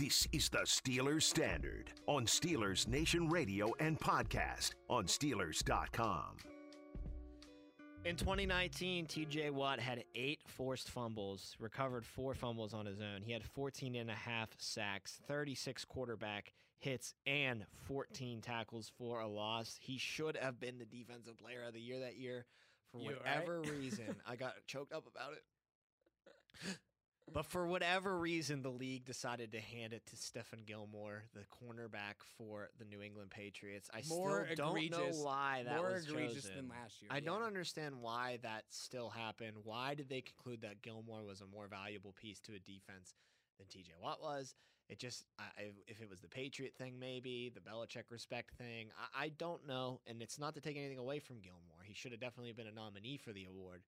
This is the Steelers Standard on Steelers Nation Radio and podcast on Steelers.com. In 2019, TJ Watt had eight forced fumbles, recovered four fumbles on his own. He had 14 and a half sacks, 36 quarterback hits, and 14 tackles for a loss. He should have been the defensive player of the year that year. For You whatever right? reason, I got choked up about it. But for whatever reason, the league decided to hand it to Stephon Gilmore, the cornerback for the New England Patriots. I More still don't know why that More was egregious chosen. than last year. I don't understand why that still happened. Why did they conclude that Gilmore was a more valuable piece to a defense than TJ Watt was? It just, I, I- if it was the Patriot thing, maybe the Belichick respect thing, I, I don't know. And it's not to take anything away from Gilmore. He should have definitely been a nominee for the award.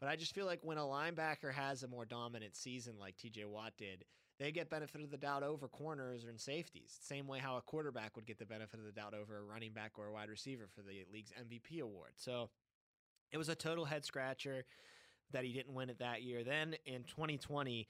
But I just feel like when a linebacker has a more dominant season like TJ Watt did, they get benefit of the doubt over corners and safeties. Same way how a quarterback would get the benefit of the doubt over a running back or a wide receiver for the league's MVP award. So it was a total head scratcher that he didn't win it that year. Then in 2020,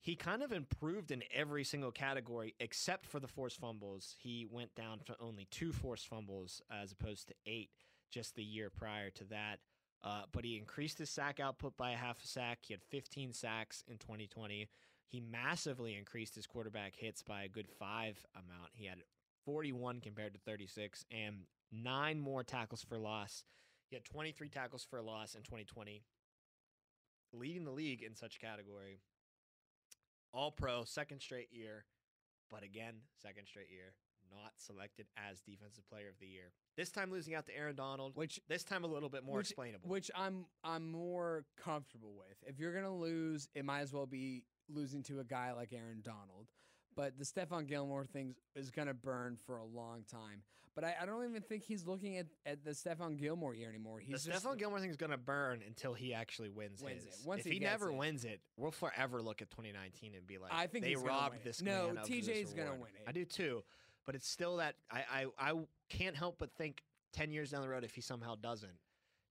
he kind of improved in every single category except for the forced fumbles. He went down to only two forced fumbles as opposed to eight just the year prior to that. Uh, but he increased his sack output by a half a sack. He had 15 sacks in 2020. He massively increased his quarterback hits by a good five amount. He had 41 compared to 36 and nine more tackles for loss. He had 23 tackles for loss in 2020, leading the league in such category. All pro, second straight year, but again, second straight year, not selected as defensive player of the year. This time losing out to Aaron Donald. Which This time a little bit more which, explainable. Which I'm I'm more comfortable with. If you're gonna lose, it might as well be losing to a guy like Aaron Donald. But the Stephon Gilmore thing is gonna burn for a long time. But I, I don't even think he's looking at, at the Stephon Gilmore year anymore. He's the Stephon Gilmore thing is going to burn until he actually wins, Wins it. Once if he he, never it. wins it, we'll forever look at 2019 and be like, I think they robbed this No, this TJ's gonna win it. I do too, but it's still that I, I I can't help but think 10 years down the road if he somehow doesn't.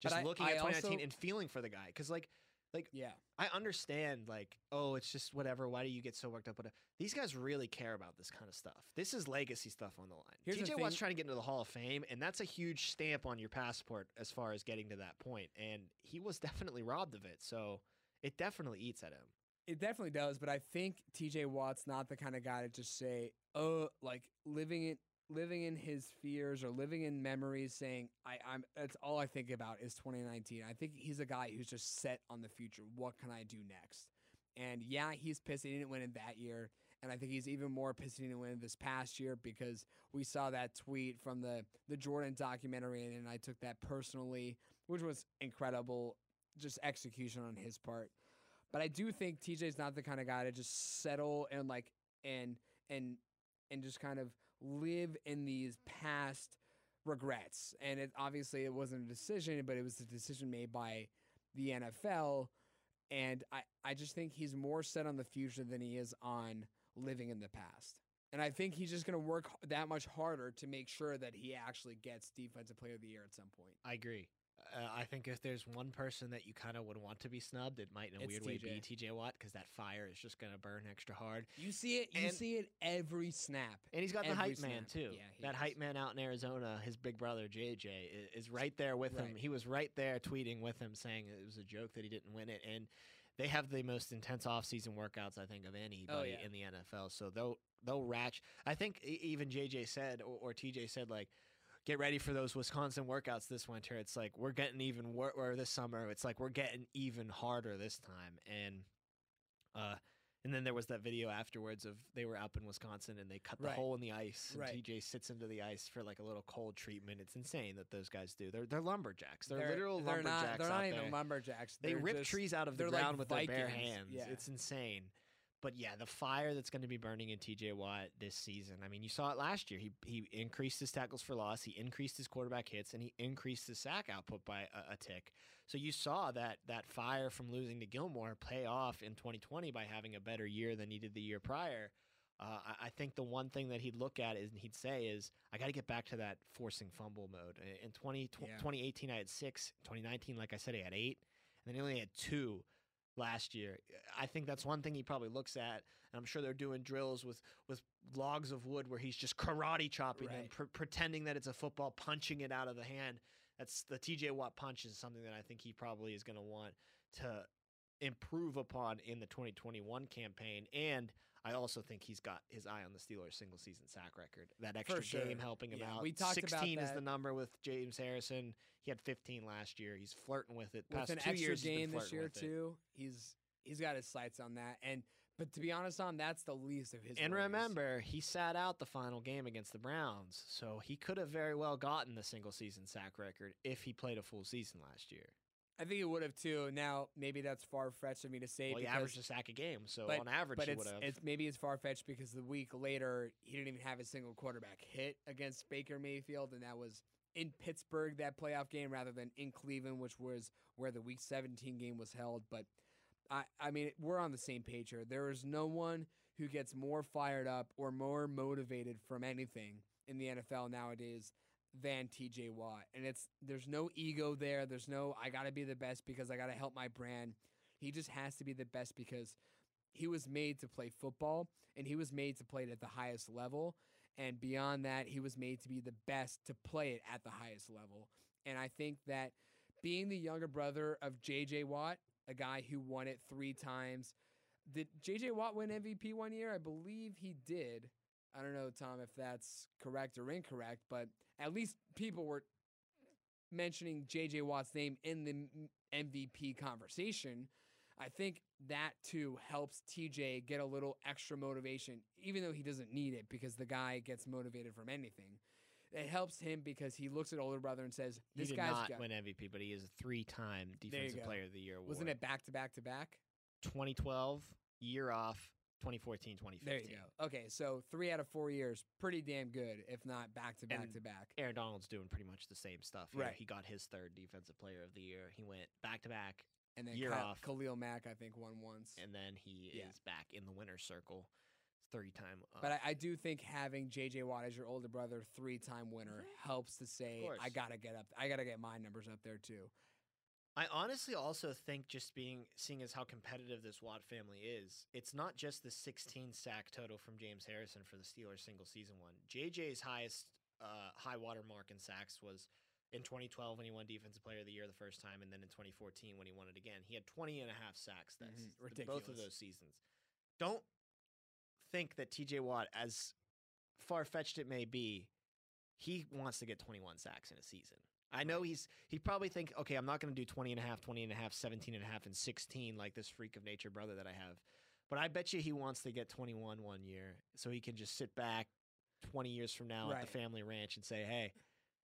Just I- looking I at 2019 also- and feeling for the guy, because like like yeah. I understand, like, oh, it's just whatever. Why do you get so worked up? Whatever. These guys really care about this kind of stuff. This is legacy stuff on the line. Here's TJ Watt's trying to get into the Hall of Fame, and that's a huge stamp on your passport as far as getting to that point. And he was definitely robbed of it, so it definitely eats at him. It definitely does, but I think TJ Watt's not the kind of guy to just say, "Oh, like living in living in his fears or living in memories," saying, "I, I'm." That's all I think about is 2019. I think he's a guy who's just set on the future. What can I do next? And yeah, he's pissed he didn't win it that year, and I think he's even more pissed he didn't win it this past year because we saw that tweet from the the Jordan documentary, and I took that personally, which was incredible, just execution on his part. But I do think TJ's not the kind of guy to just settle and like and and and just kind of live in these past regrets. And it obviously it wasn't a decision, but it was a decision made by the NFL. And I, I just think he's more set on the future than he is on living in the past. And I think he's just going to work that much harder to make sure that he actually gets Defensive Player of the Year at some point. I agree. Uh, I think if there's one person that you kind of would want to be snubbed, it might in a It's weird way be TJ Watt because that fire is just going to burn extra hard. You see it. You And- see it every snap. And he's got the hype man too. Yeah, that hype man out in Arizona, his big brother JJ, i- is right there with him. He was right there tweeting with him, saying it was a joke that he didn't win it. And they have the most intense off-season workouts I think of anybody Oh, yeah. in the NFL. So they'll they'll ratch. I think even JJ said or, or TJ said like. Get ready for those Wisconsin workouts this winter. It's like we're getting even wor- or this summer. It's like we're getting even harder this time. And uh, and then there was that video afterwards of they were up in Wisconsin and they cut the Right. hole in the ice. And Right. TJ sits into the ice for like a little cold treatment. It's insane that those guys do. They're they're lumberjacks. They're, literal they're lumberjacks. Not, they're not there. even lumberjacks. They They're rip just- trees out of the they're like ground with their bare hands. Yeah. It's insane. But yeah, the fire that's going to be burning in TJ Watt this season. I mean, you saw it last year. He he increased his tackles for loss, he increased his quarterback hits, and he increased his sack output by a, a tick. So you saw that that fire from losing to Gilmore pay off in 2020 by having a better year than he did the year prior. Uh, I, I think the one thing that he'd look at is and he'd say is, I got to get back to that forcing fumble mode. In 20, tw- Yeah. 2018, I had six. 2019, like I said, I had eight. And then he only had two last year. I think that's one thing he probably looks at, and I'm sure they're doing drills with with logs of wood where he's just karate chopping them, Right. pr- pretending that it's a football, punching it out of the hand. That's the TJ Watt punch is something that I think he probably is going to want to improve upon in the 2021 campaign. And I also think he's got his eye on the Steelers' single season sack record. That extra sure. game helping him Yeah, out. we talked about 16 is the number with James Harrison. He had 15 last year. He's flirting with it. with an extra years, game this year it. too. He's he's got his sights on that, and but to be honest, on that's the least of his. And worries. remember, he sat out the final game against the Browns, so he could have very well gotten the single season sack record if he played a full season last year. I think it would have too. Now maybe that's far fetched of me to say Well, he averaged a sack a game, so but- on average, but he it's would have. it's maybe it's far fetched because the week later he didn't even have a single quarterback hit against Baker Mayfield, and that was in Pittsburgh that playoff game rather than in Cleveland, which was where the Week 17 game was held. But I I mean we're on the same page here. There is no one who gets more fired up or more motivated from anything in the NFL nowadays than TJ Watt. And it's there's no ego there. There's no I got to be the best because I got to help my brand. He just has to be the best because he was made to play football and he was made to play it at the highest level. And beyond that, he was made to be the best to play it at the highest level. And I think that being the younger brother of JJ Watt, a guy who won it three times, did JJ Watt win MVP one year? I believe he did. I don't know, Tom, if that's correct or incorrect, but at least people were mentioning JJ Watt's name in the MVP conversation. I think that too helps TJ get a little extra motivation, even though he doesn't need it because the guy gets motivated from anything. It helps him because he looks at older brother and says, he "This did guy's not got." win MVP, but he is a three-time Defensive. Player of the Year award. Wasn't it back to back to back? 2012 year off, 2014, 2015. There you go. Okay, so three out of four years, pretty damn good, if not back to back And to back. Aaron Donald's doing pretty much the same stuff. here. Right. He got his third Defensive Player of the Year. He went back to back, And then year Kyle- off. Khalil Mack, I think, won once. and then he Yeah. is back in the winner's circle. Three-time. Uh, But I, I do think having JJ Watt as your older brother, three time winner, helps to say. I gotta get up. I gotta get my numbers up there too. I honestly also think just being seeing as how competitive this Watt family is, it's not just the 16 sack total from James Harrison for the Steelers single season one. JJ's highest uh, high water mark in sacks was in 2012 when he won Defensive Player of the Year the first time, and then in 2014 when he won it again. He had 20 and a half sacks that Mhm, s- th- both of those seasons. Don't think that TJ Watt, as far fetched it may be, he wants to get 21 sacks in a season. I know he's he probably think, okay, I'm not going to do 20 and a half, 20 and a half, 17 and a half, and 16 like this freak of nature brother that I have. But I bet you he wants to get 21 one year so he can just sit back 20 years from now at the family ranch and say, hey,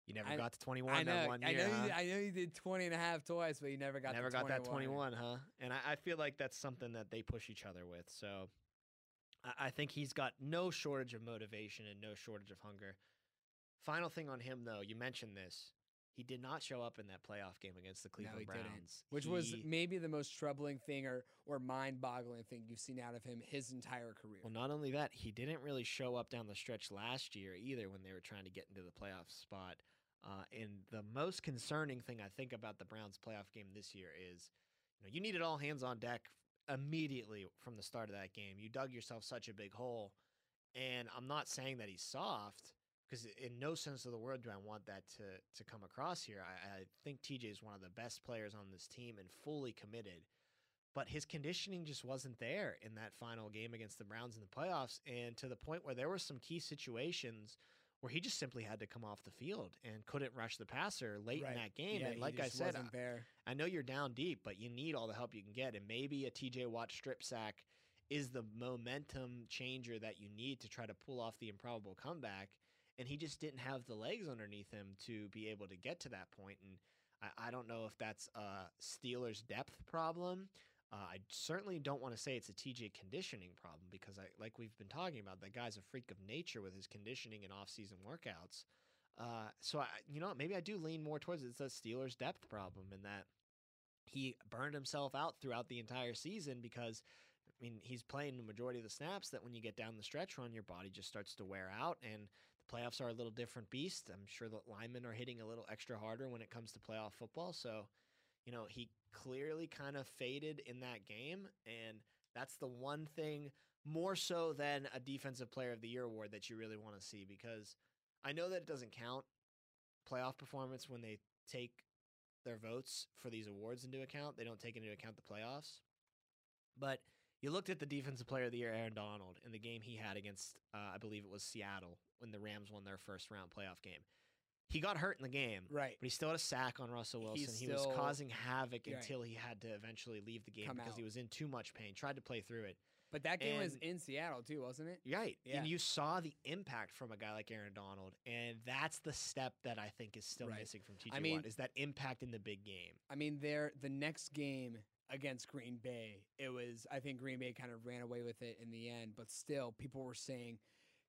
you never I- got to 21 I that know, one I know, huh? you, I know you did 20 and a half twice, but you never got Never got that 21. 21, huh? And I, I feel like that's something that they push each other with. So I, I think he's got no shortage of motivation and no shortage of hunger. Final thing on him, though, you mentioned this. He did not show up in that playoff game against the No, Cleveland he Browns. Which was maybe the most troubling thing or, or mind boggling thing you've seen out of him his entire career. Well, not only that, he didn't really show up down the stretch last year either when they were trying to get into the playoff spot. Uh, and the most concerning thing I think about the Browns' playoff game this year is, you know, you needed all hands on deck immediately from the start of that game. You dug yourself such a big hole, and I'm not saying that he's soft because in no sense of the word do I want that to to come across here. I, I think TJ is one of the best players on this team and fully committed but his conditioning just wasn't there in that final game against the Browns in the playoffs. And to the point where there were some key situations where he just simply had to come off the field and couldn't rush the passer late Right. in that game. Yeah, and like I said, wasn't. I know you're down deep, but you need all the help you can get. And maybe a TJ Watt strip sack is the momentum changer that you need to try to pull off the improbable comeback. And he just didn't have the legs underneath him to be able to get to that point. And I, I don't know if that's a Steelers depth problem. Uh, I certainly don't want to say it's a TJ conditioning problem because, I, like we've been talking about, that guy's a freak of nature with his conditioning and off-season workouts. Uh, so I, you know, maybe I do lean more towards it's a Steelers depth problem in that he burned himself out throughout the entire season because, I mean, he's playing the majority of the snaps. That when you get down the stretch run, your body just starts to wear out, and playoffs are a little different beast. I'm sure the linemen are hitting a little extra harder when it comes to playoff football. So, you know, he clearly kind of faded in that game. And that's the one thing more so than a defensive player of the year award that you really want to see because I know that it doesn't count playoff performance when they take their votes for these awards into account. They don't take into account the playoffs. But you looked at the defensive player of the year, Aaron Donald, in the game he had against, uh, I believe it was Seattle when the Rams won their first round playoff game. He got hurt in the game, Right. but he still had a sack on Russell Wilson. He's he was causing havoc Right. until he had to eventually leave the game Come because he was in too much pain. Tried to play through it. But that game was in Seattle too, wasn't it? Right. Yeah. And you saw the impact from a guy like Aaron Donald. And that's the step that I think is still Right. missing from TJ I mean- Watt is that impact in the big game. I mean, there the next game against Green Bay, it was I think Green Bay kind of ran away with it in the end, but still people were saying,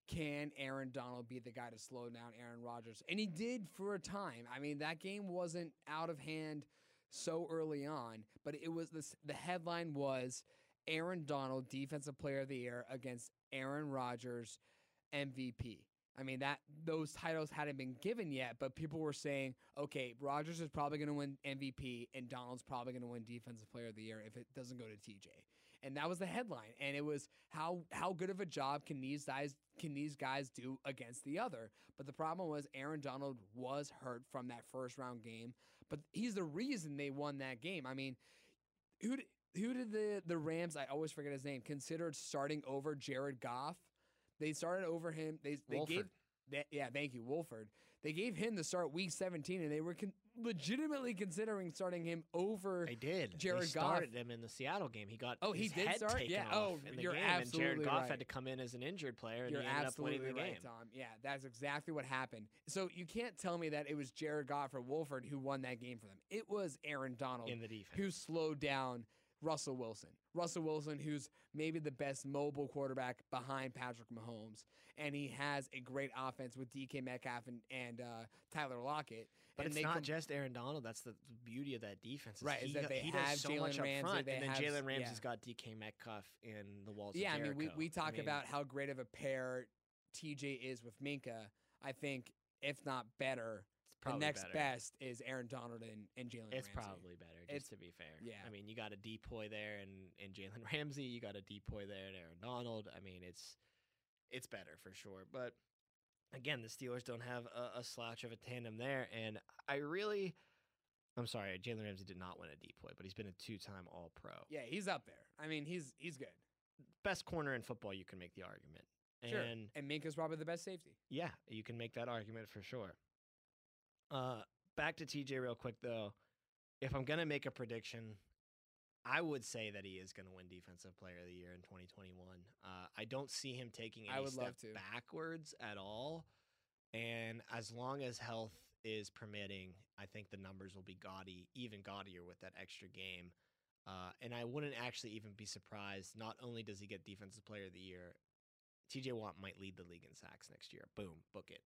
can Aaron Donald be the guy to slow down Aaron Rodgers? And he did for a time. I mean, that game wasn't out of hand so early on, but it was this the headline was Aaron Donald defensive player of the year against Aaron Rodgers MVP. I mean that those titles hadn't been given yet, but people were saying, okay, Rodgers is probably going to win MVP, and Donald's probably going to win Defensive Player of the Year if it doesn't go to TJ. And that was the headline, and it was how how good of a job can these guys can these guys do against the other? But the problem was Aaron Donald was hurt from that first round game, but he's the reason they won that game. I mean, who who did the the Rams? I always forget his name. Considered starting over Jared Goff. They started over him. They they gave Wolford. that, yeah, thank you, Wolford. They gave him the start week 17, and they were con- legitimately considering starting him over. They did. Jared they Goff- started him in the Seattle game. He got Oh, he did start? Yeah. Oh, in the you're game, and Jared Goff right. had to come in as an injured player, and You're he ended up winning the right, game. Tom. Yeah, that's exactly what happened. So you can't tell me that it was Jared Goff or Wolford who won that game for them. It was Aaron Donald in the defense. who slowed down Russell Wilson. Russell Wilson, who's maybe the best mobile quarterback behind Patrick Mahomes, and he has a great offense with DK Metcalf and, and uh, Tyler Lockett. But and it's not com- just Aaron Donald. That's the beauty of that defense. Right, He, is that they he have so Jalen much up Ramsey, front, they and then Jalen yeah. Ramsey's got DK Metcalf in the walls. Yeah, I mean, we, we talk mean, about how great of a pair TJ is with Minkah. I think, if not better, it's the next better. best is Aaron Donald and, and Jalen It's Ramsey. probably better, just It's- to be fair. yeah. I mean, you got a depoy there and, and Jalen Ramsey. You got a depoy there and Aaron Donald. I mean, it's it's better for sure. But again, the Steelers don't have a, a slouch of a tandem there. And I really, I'm sorry, Jalen Ramsey did not win a depoy, but he's been a two-time All-Pro. Yeah, he's up there. I mean, he's he's good. Best corner in football, you can make the argument. Sure. And And Minkah's probably the best safety. yeah, you can make that argument for sure. Uh, back to TJ real quick though. If I'm gonna make a prediction, I would say that he is gonna win Defensive Player of the Year in 2021. Uh, I don't see him taking any step to. backwards at all. And as long as health is permitting, I think the numbers will be gaudy, even gaudier with that extra game. Uh, and I wouldn't actually even be surprised. Not only does he get Defensive Player of the Year, TJ Watt might lead the league in sacks next year. Boom, book it.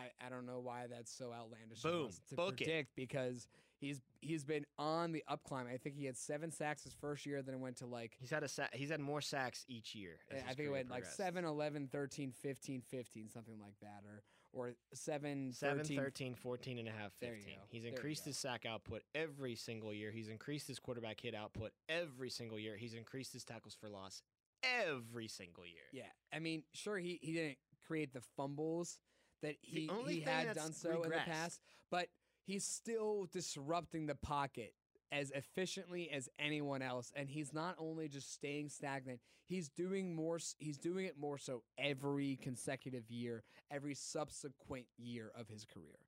I, I don't know why that's so outlandish Boom, to book it. predict because he's he's been on the upclimb. I think he had seven sacks his first year, then it went to like He's had a sa- he's had more sacks each year. I think it went like progressed. 7, 11, 13, 15, 15, something like that, or or 7, 7, 13, 13, 14 and a half, 15. He's There increased his sack output every single year. He's increased his quarterback hit output every single year. He's increased his tackles for loss every single year. Yeah, I mean, sure he he didn't create the fumbles that he he had done so in the past, but he's still disrupting the pocket as efficiently as anyone else and he's not only just staying stagnant he's doing more he's doing it more so every consecutive year every subsequent year of his career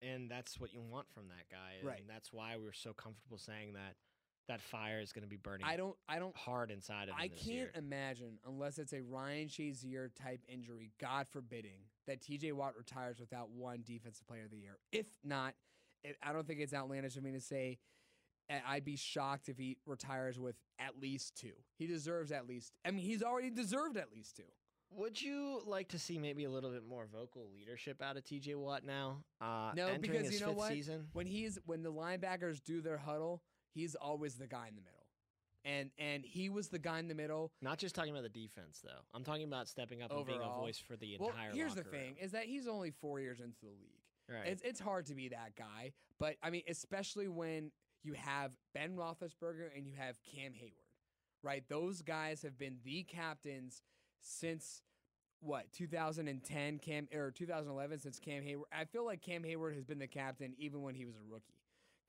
And that's what you want from that guy. Right. And that's why we're so comfortable saying that that fire is going to be burning i don't i don't hard inside of him I this can't year. imagine, unless it's a Ryan Shazier type injury, God forbidding, that TJ Watt retires without one Defensive Player of the Year. If not, it, I don't think it's outlandish of me to say uh, I'd be shocked if he retires with at least two. He deserves at least. I mean, he's already deserved at least two. Would you like to see maybe a little bit more vocal leadership out of TJ Watt now? Uh, No, because you know what? season? When he's when the linebackers do their huddle, he's always the guy in the middle, and and he was the guy in the middle Not just talking about the defense, though. I'm talking about stepping up and being a voice for the entire. Well, here's the thing: room. is that he's only four years into the league, Right. It's it's hard to be that guy, but I mean, especially when you have Ben Roethlisberger and you have Cam Heyward, right? Those guys have been the captains since what 2010 Cam or 2011 since Cam Heyward. I feel like Cam Heyward has been the captain even when he was a rookie.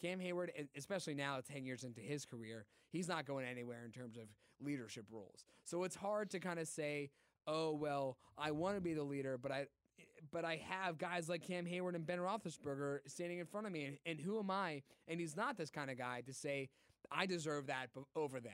Cam Heyward, especially now, 10 years into his career, he's not going anywhere in terms of leadership roles. So it's hard to kind of say, oh well, I want to be the leader, but I. But I have guys like Cam Heyward and Ben Roethlisberger standing in front of me, and, and who am I? And he's not this kind of guy to say I deserve that over them.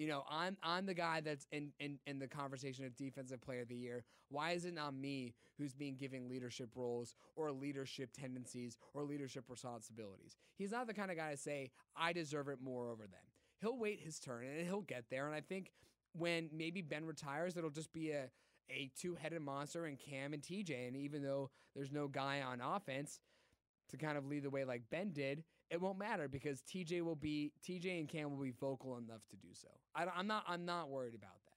You know, I'm I'm the guy that's in, in in the conversation of defensive player of the year. Why is it not me who's being given leadership roles or leadership tendencies or leadership responsibilities? He's not the kind of guy to say I deserve it more over them. He'll wait his turn and he'll get there. And I think when maybe Ben retires, it'll just be a a two-headed monster and Cam and TJ. And even though there's no guy on offense to kind of lead the way like Ben did, it won't matter because TJ will be TJ and Cam will be vocal enough to do so. I, am not I'm not worried about that.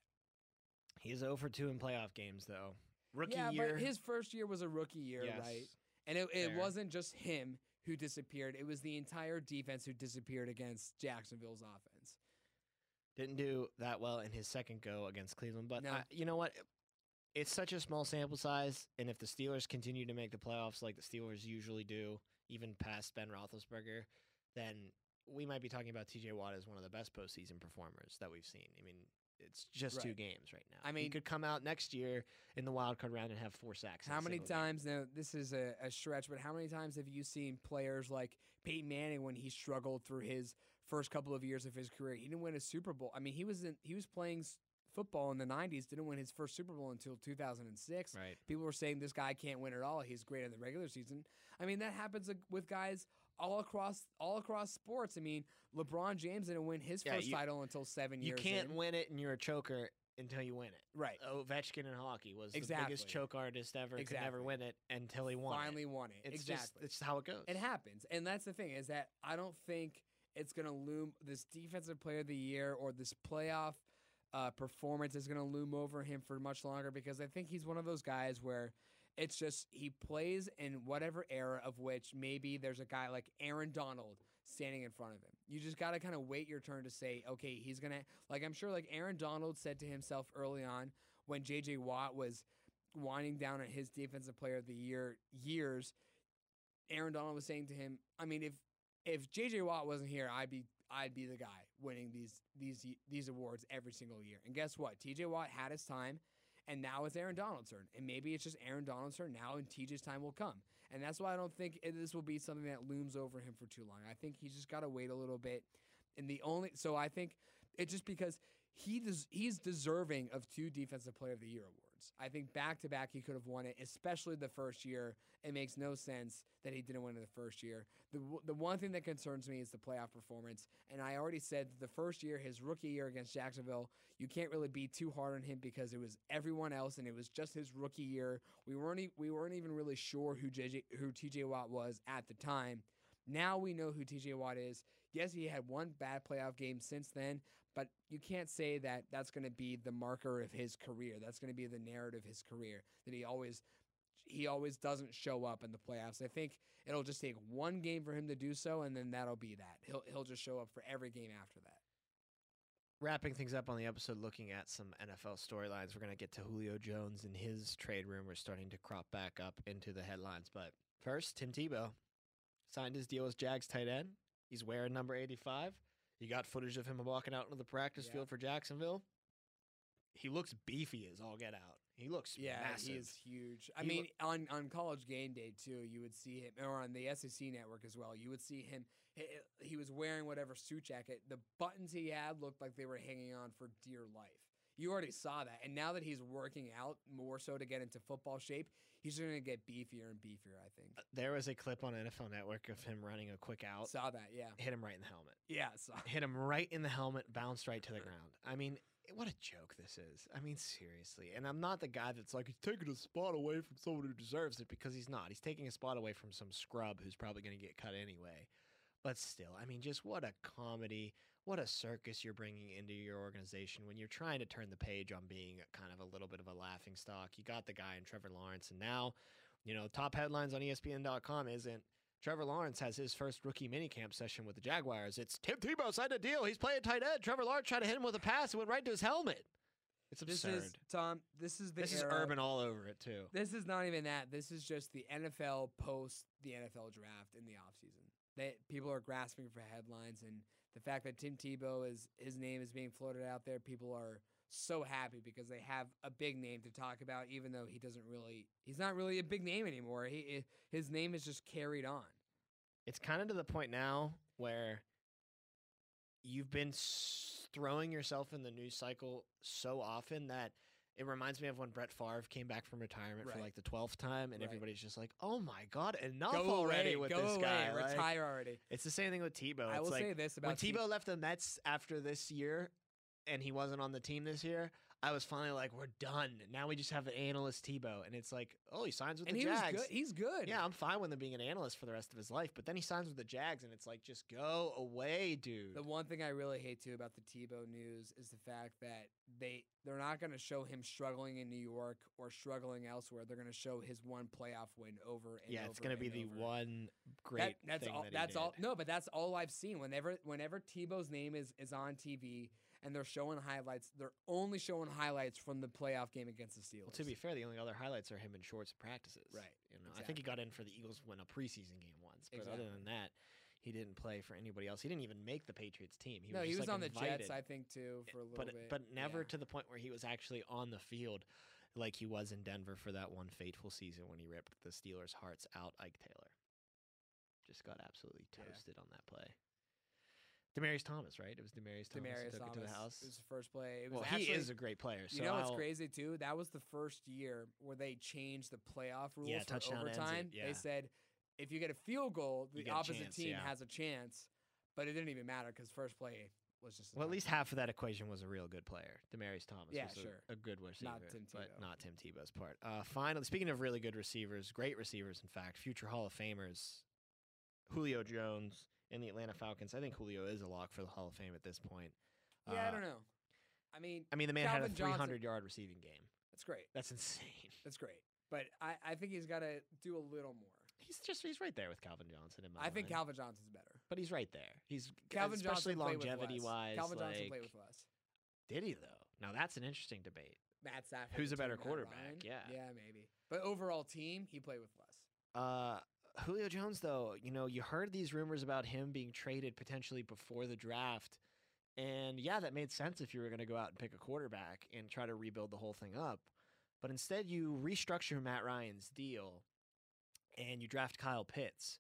He's 0 for 2 in playoff games, though. Rookie yeah, year. but his first year was a rookie year, yes, right? And it, it fair. wasn't just him who disappeared; it was the entire defense who disappeared against Jacksonville's offense. Didn't do that well in his second go against Cleveland. But No. I, you know what? It's such a small sample size. And if the Steelers continue to make the playoffs like the Steelers usually do, even past Ben Roethlisberger, then we might be talking about TJ Watt as one of the best postseason performers that we've seen. I mean, it's just two games right now. I mean, he could come out next year in the wild card round and have four sacks. How many single game. times now? This is a, a stretch, but how many times have you seen players like Peyton Manning when he struggled through his first couple of years of his career? He didn't win a Super Bowl. I mean, he was in, he was playing football in the '90s, didn't win his first Super Bowl until 2006. Right. People were saying this guy can't win at all. He's great in the regular season. I mean, that happens with guys all across all across sports. I mean, LeBron James didn't win his Yeah, first you- title until seven You years. You can't in. win it and you're a choker until you win it. Right. Ovechkin in hockey was the biggest choke artist ever. Could never win it until he won. it. Finally won it. It's exactly. just it's how it goes. It happens. And that's the thing is that I don't think it's going to loom this defensive player of the year or this playoff uh, performance is going to loom over him for much longer because I think he's one of those guys where it's just he plays in whatever era of which maybe there's a guy like Aaron Donald standing in front of him. You just got to kind of wait your turn to say, okay, he's going to, like, I'm sure like Aaron Donald said to himself early on when JJ Watt was winding down at his defensive player of the year years. Aaron Donald was saying to him, I mean, if if JJ Watt wasn't here, I'd be I'd be the guy winning these these these awards every single year. And guess what? TJ Watt had his time, and now it's Aaron Donald's turn. And maybe it's just Aaron Donald's turn now, and TJ's time will come. And that's why I don't think this will be something that looms over him for too long. I think he's just got to wait a little bit. And the only so I think it's just because he des- he's deserving of two Defensive Player of the Year awards. I think back to back he could have won it, especially the first year. It makes no sense that he didn't win it the first year. The the one thing that concerns me is the playoff performance. And I already said that the first year, his rookie year against Jacksonville, you can't really be too hard on him because it was everyone else and it was just his rookie year. We weren't we weren't even really sure who JJ who TJ Watt was at the time. Now we know who TJ Watt is. Yes, he had one bad playoff game since then, but you can't say that that's going to be the marker of his career. That's going to be the narrative of his career that he always he always doesn't show up in the playoffs. I think it'll just take one game for him to do so, and then that'll be that. He'll he'll just show up for every game after that. Wrapping things up on the episode, looking at some NFL storylines, we're going to get to Julio Jones and his trade rumors starting to crop back up into the headlines. But first, Tim Tebow signed his deal as Jags tight end. He's wearing number 85. You got footage of him walking out into the practice Yeah. field for Jacksonville. He looks beefy as all get out. He looks Yeah, massive. he is huge. I He mean, on on College Game Day too, you would see him, or on the SEC network as well. You would see him. He, he was wearing whatever suit jacket. The buttons he had looked like they were hanging on for dear life. You already saw that, and now that he's working out more so to get into football shape, he's going to get beefier and beefier. I think. Uh, there was a clip on NFL Network of him running a quick out, Saw that, yeah, hit him right in the helmet. yeah. Saw. hit him right in the helmet, bounced right to the ground. I mean, what a joke this is. I mean, seriously. And I'm not the guy that's like, he's taking a spot away from someone who deserves it because he's not. He's taking a spot away from some scrub who's probably going to get cut anyway. But still, I mean, just what a comedy, what a circus you're bringing into your organization when you're trying to turn the page on being kind of a little bit of a laughing stock. You got the guy in Trevor Lawrence, and now you know, top headlines on ESPN.com isn't Trevor Lawrence has his first rookie minicamp session with the Jaguars. It's Tim Tebow signed a deal. He's playing tight end. Trevor Lawrence tried to hit him with a pass. It went right to his helmet. It's This absurd. is Tom. This is the this is urban all over it too. This is not even that. This is just the NFL post the NFL draft in the offseason. That people are grasping for headlines and the fact that Tim Tebow is his name is being floated out there, people are so happy because they have a big name to talk about even though he doesn't really he's not really a big name anymore. He his name is just carried on. It's kind of to the point now where you've been s- throwing yourself in the news cycle so often that it reminds me of when Brett Favre came back from retirement for like the twelfth time, and Right. everybody's just like, "Oh my god, enough go already away, with go this away, guy!" like- retire already. it's the same thing with Tebow. I will like say this about when Te- Tebow left the Mets after this year, and he wasn't on the team this year. I was finally like, "We're done." Now we just have the analyst Tebow, and it's like, "Oh, he signs with and the he Jags." good. He's good. Yeah, I'm fine with him being an analyst for the rest of his life, but then he signs with the Jags, and it's like, just go away, dude. The one thing I really hate too about the Tebow news is the fact that they they're not going to show him struggling in New York or struggling elsewhere. They're going to show his one playoff win over and yeah, over it's gonna be the over. one That- great that's thing all. that that's all. No, but that's all I've seen. Whenever whenever Tebow's name is is on TV and they're showing highlights, they're only showing highlights from the playoff game against the Steelers. Well, to be fair, the only other highlights are him in shorts at practices. Right, You know, I think he got in for the Eagles when a preseason game once, but other than that, he didn't play for anybody else. He didn't even make the Patriots team. He no, was he was like, on the. Jets, I think, too, for a little but bit. but never Yeah. to the point where he was actually on the field like he was in Denver for that one fateful season when he ripped the Steelers' hearts out Ike Taylor. Just got absolutely Yeah. toasted on that play. Demaryius Thomas, right? It was Demaryius Thomas who Demaryius took Thomas it to the house. It was the first play. It was well, actually, he is a great player. So you know what's I'll- crazy too? That was the first year where they changed the playoff rules Yeah, for touchdown ends it, overtime. yeah. They said if you get a field goal, the opposite chance, team yeah. has a chance. But it didn't even matter because first play was just. a Well, at least half of that equation was a real good player. Demaryius Thomas Yeah, was a, sure. a good receiver, Tim but not Tim Tebow's part. Uh, finally, speaking of really good receivers, great receivers, in fact, future Hall of Famers, Julio Jones and the Atlanta Falcons. I think Julio is a lock for the Hall of Fame at this point. Yeah, I Uh, don't know. I mean, I mean, the man Calvin had a Johnson- 300 yard receiving game. that's great. That's insane. That's great. But I, I think he's got to do a little more. He's just he's right there with Calvin Johnson in my I think. Calvin Johnson's better. but he's right there. He's Calvin especially Johnson longevity wise. Calvin Johnson like- played with less. Did he though? Now that's an interesting debate. Matt Stafford. Who's a better quarterback? Ryan. Yeah. Yeah, maybe. But overall team, he played with less. Uh, Julio Jones, though, you know, you heard these rumors about him being traded potentially before the draft. And yeah, that made sense if you were going to go out and pick a quarterback and try to rebuild the whole thing up. But instead, you restructure Matt Ryan's deal and you draft Kyle Pitts.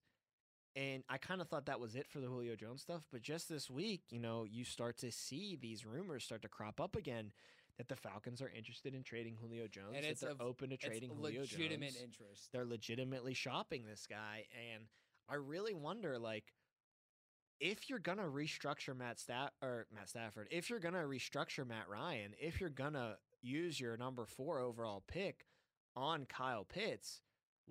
And I kind of thought that was it for the Julio Jones stuff. But just this week, you know, you start to see these rumors start to crop up again that the Falcons are interested in trading Julio Jones. And that it's they're of- open to trading Julio legitimate Jones interest. they're legitimately shopping this guy and i really wonder like if you're gonna restructure matt Staff or matt stafford if you're gonna restructure matt ryan if you're gonna use your number four overall pick on kyle pitts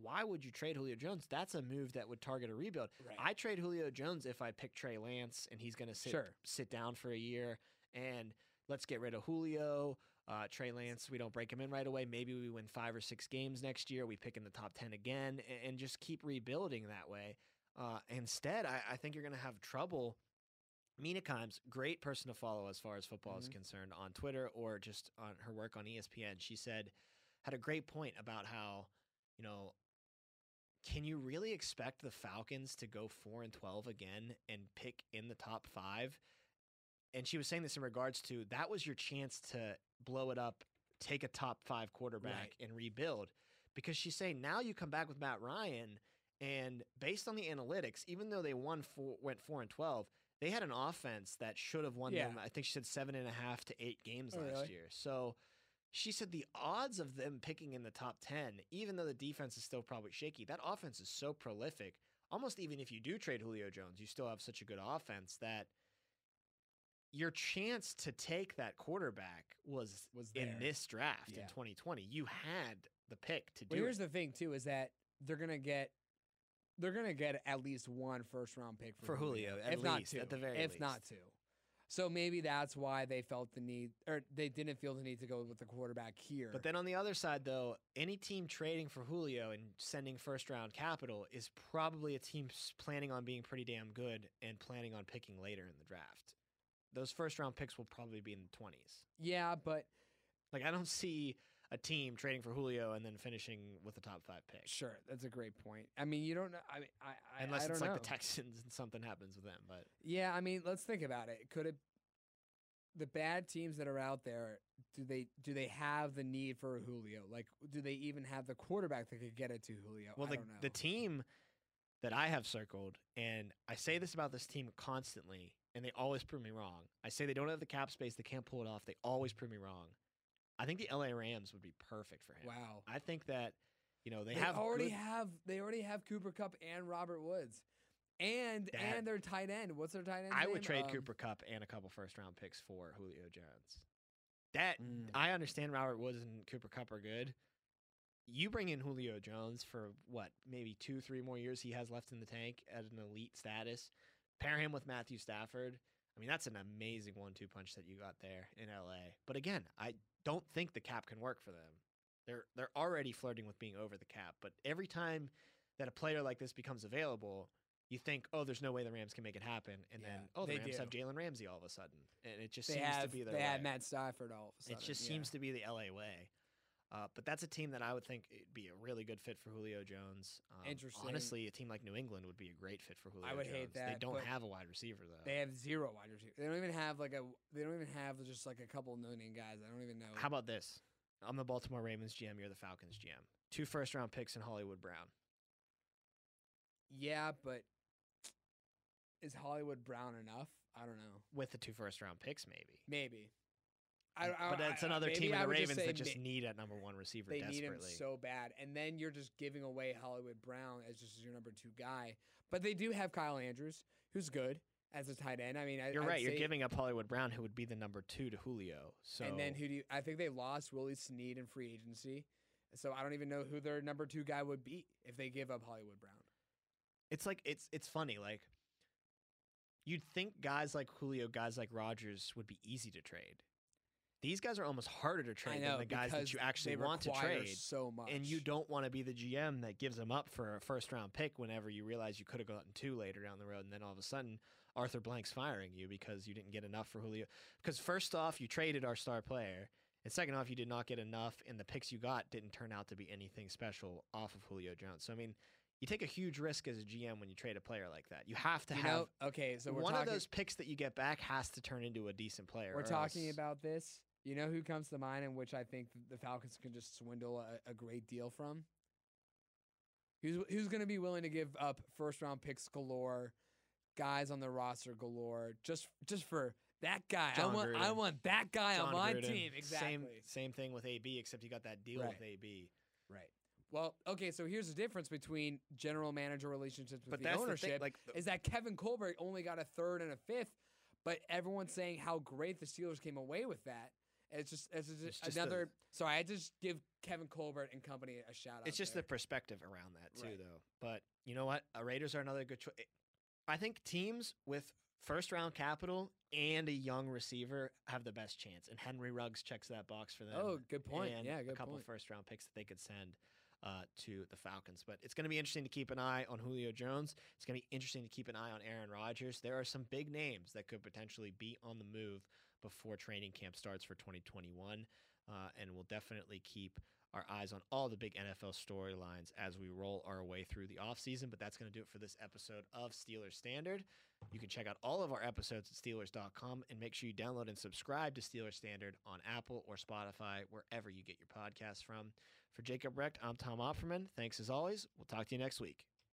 why would you trade julio jones that's a move that would target a rebuild Right. i trade julio jones if i pick trey lance and he's gonna sit Sure. sit down for a year and let's get rid of julio uh, Trey Lance, we don't break him in right away. Maybe we win five or six games next year. We pick in the top 10 again and, and just keep rebuilding that way. Uh, instead, I, I think you're going to have trouble. Mina Kimes, great person to follow as far as football is Mhm. concerned on Twitter or just on her work on ESPN. She said, had a great point about how, you know, can you really expect the Falcons to go 4 and 12 again and pick in the top five? And she was saying this in regards to that was your chance to blow it up, take a top five quarterback, Right. and rebuild. Because she's saying now you come back with Matt Ryan, and based on the analytics, even though they won four, went four and twelve, they had an offense that should have won Yeah. them. I think she said seven and a half to eight games Oh, last really? year. So she said the odds of them picking in the top ten, even though the defense is still probably shaky, that offense is so prolific. Almost even if you do trade Julio Jones, you still have such a good offense that your chance to take that quarterback was Was in this draft Yeah. in 2020. You had the pick to Well, do here's it the thing too is that they're gonna get they're gonna get at least one first round pick for, For Julio, at if not least, two, at the very if not two. So maybe that's why they felt the need, or they didn't feel the need to go with the quarterback here. But then on the other side, though, any team trading for Julio and sending first round capital is probably a team planning on being pretty damn good and planning on picking later in the draft. Those first round picks will probably be in the 20s. yeah, but Like, I don't see a team trading for Julio and then finishing with a top five pick. sure, that's a great point. I mean, you don't know. I mean, I, I Unless I it's like know. the Texans and something happens with them. But Yeah, I mean, let's think about it. Could it the bad teams that are out there, do they do they have the need for a Julio? Like do they even have the quarterback that could get it to Julio? well, I the, don't know. the team that I have circled, and I say this about this team constantly, and they always prove me wrong. I say they don't have the cap space, they can't pull it off. They always prove me wrong. I think the LA Rams would be perfect for him. wow. I think that you know they, They, have already good- have they already have Cooper Kupp and Robert Woods. And That- and their tight end. What's their tight end? I would trade Cooper Kupp and a couple first round picks for Julio Jones. That Mm. I understand Robert Woods and Cooper Kupp are good. You bring in Julio Jones for what, maybe two, three more years he has left in the tank at an elite status. Pair him with Matthew Stafford. I mean, that's an amazing one two punch that you got there in LA. But again, I don't think the cap can work for them. They're they're already flirting with being over the cap, but every time that a player like this becomes available, you think, oh, there's no way the Rams can make it happen, and Yeah, then oh, the they Rams do. have Jalen Ramsey all of a sudden, and it just They seems have to be their they way. had Matt Stafford all of a sudden. It just yeah. seems to be the LA way. Uh, but that's a team that I would think it'd be a really good fit for Julio Jones. Um, Interesting. Honestly, a team like New England would be a great fit for Julio. I would Jones. hate They don't have a wide receiver though. they have zero wide receiver. They don't even have like a they don't even have just like a couple million guys. I don't even know. How about this? I'm the Baltimore Ravens GM. You're the Falcons GM. Two first round picks in Hollywood Brown. Yeah, but is Hollywood Brown enough? I don't know. with the two first round picks, maybe. Maybe. I, I, but it's I- another maybe team in the Ravens say that just ma- need a number one receiver they desperately. need him so bad, and then you're just giving away Hollywood Brown as just your number two guy. But they do have Kyle Andrews, who's good as a tight end. I mean, You're I'd right. You're giving up Hollywood Brown, who would be the number two to Julio. So And then who do you? I think they lost Willie Snead in free agency, so I don't even know who their number two guy would be if they give up Hollywood Brown. it's like it's it's funny. Like you'd think guys like Julio, guys like Rodgers would be easy to trade. These guys are almost harder to trade know than the guys that you actually want to trade. so much, And you don't want to be the GM that gives them up for a first round pick whenever you realize you could have gotten two later down the road, and then all of a sudden Arthur Blank's firing you because you didn't get enough for Julio. Because first off, you traded our star player, and second off, you did not get enough, and the picks you got didn't turn out to be anything special off of Julio Jones. So I mean, you take a huge risk as a GM when you trade a player like that. You have to You have know, okay, so we're one talking, of those picks that you get back has to turn into a decent player. We're talking else- about this. You know who comes to mind in which I think the Falcons can just swindle a, a great deal from? Who's who's going to be willing to give up first round picks galore, guys on the roster galore, just just for that guy? Jon I want I want that guy on my Gruden. team. Exactly. Same same thing with AB, except you got that deal Right. with AB. Right. Well, okay, so here's the difference between general manager relationships with But the ownership the thing, like is that Kevin Colbert only got a third and a fifth, but everyone's saying how great the Steelers came away with that. It's just it's just It's just the- another. sorry, I just give Kevin Colbert and company a shout out. It's just there. the perspective around that too, Right. though. But you know what? Uh, Raiders are another good choice. I think teams with first round capital and a young receiver have the best chance, and Henry Ruggs checks that box for them. Oh, good point. and Yeah, a couple point. first round picks that they could send uh, to the Falcons. But it's going to be interesting to keep an eye on Julio Jones. It's going to be interesting to keep an eye on Aaron Rodgers. There are some big names that could potentially be on the move before training camp starts for 2021. Uh, and we'll definitely keep our eyes on all the big NFL storylines as we roll our way through the offseason. But that's going to do it for this episode of Steelers Standard. You can check out all of our episodes at Steelers.com and make sure you download and subscribe to Steelers Standard on Apple or Spotify, wherever you get your podcasts from. For Jacob Recht, I'm Tom Opperman. Thanks as always. We'll talk to you next week.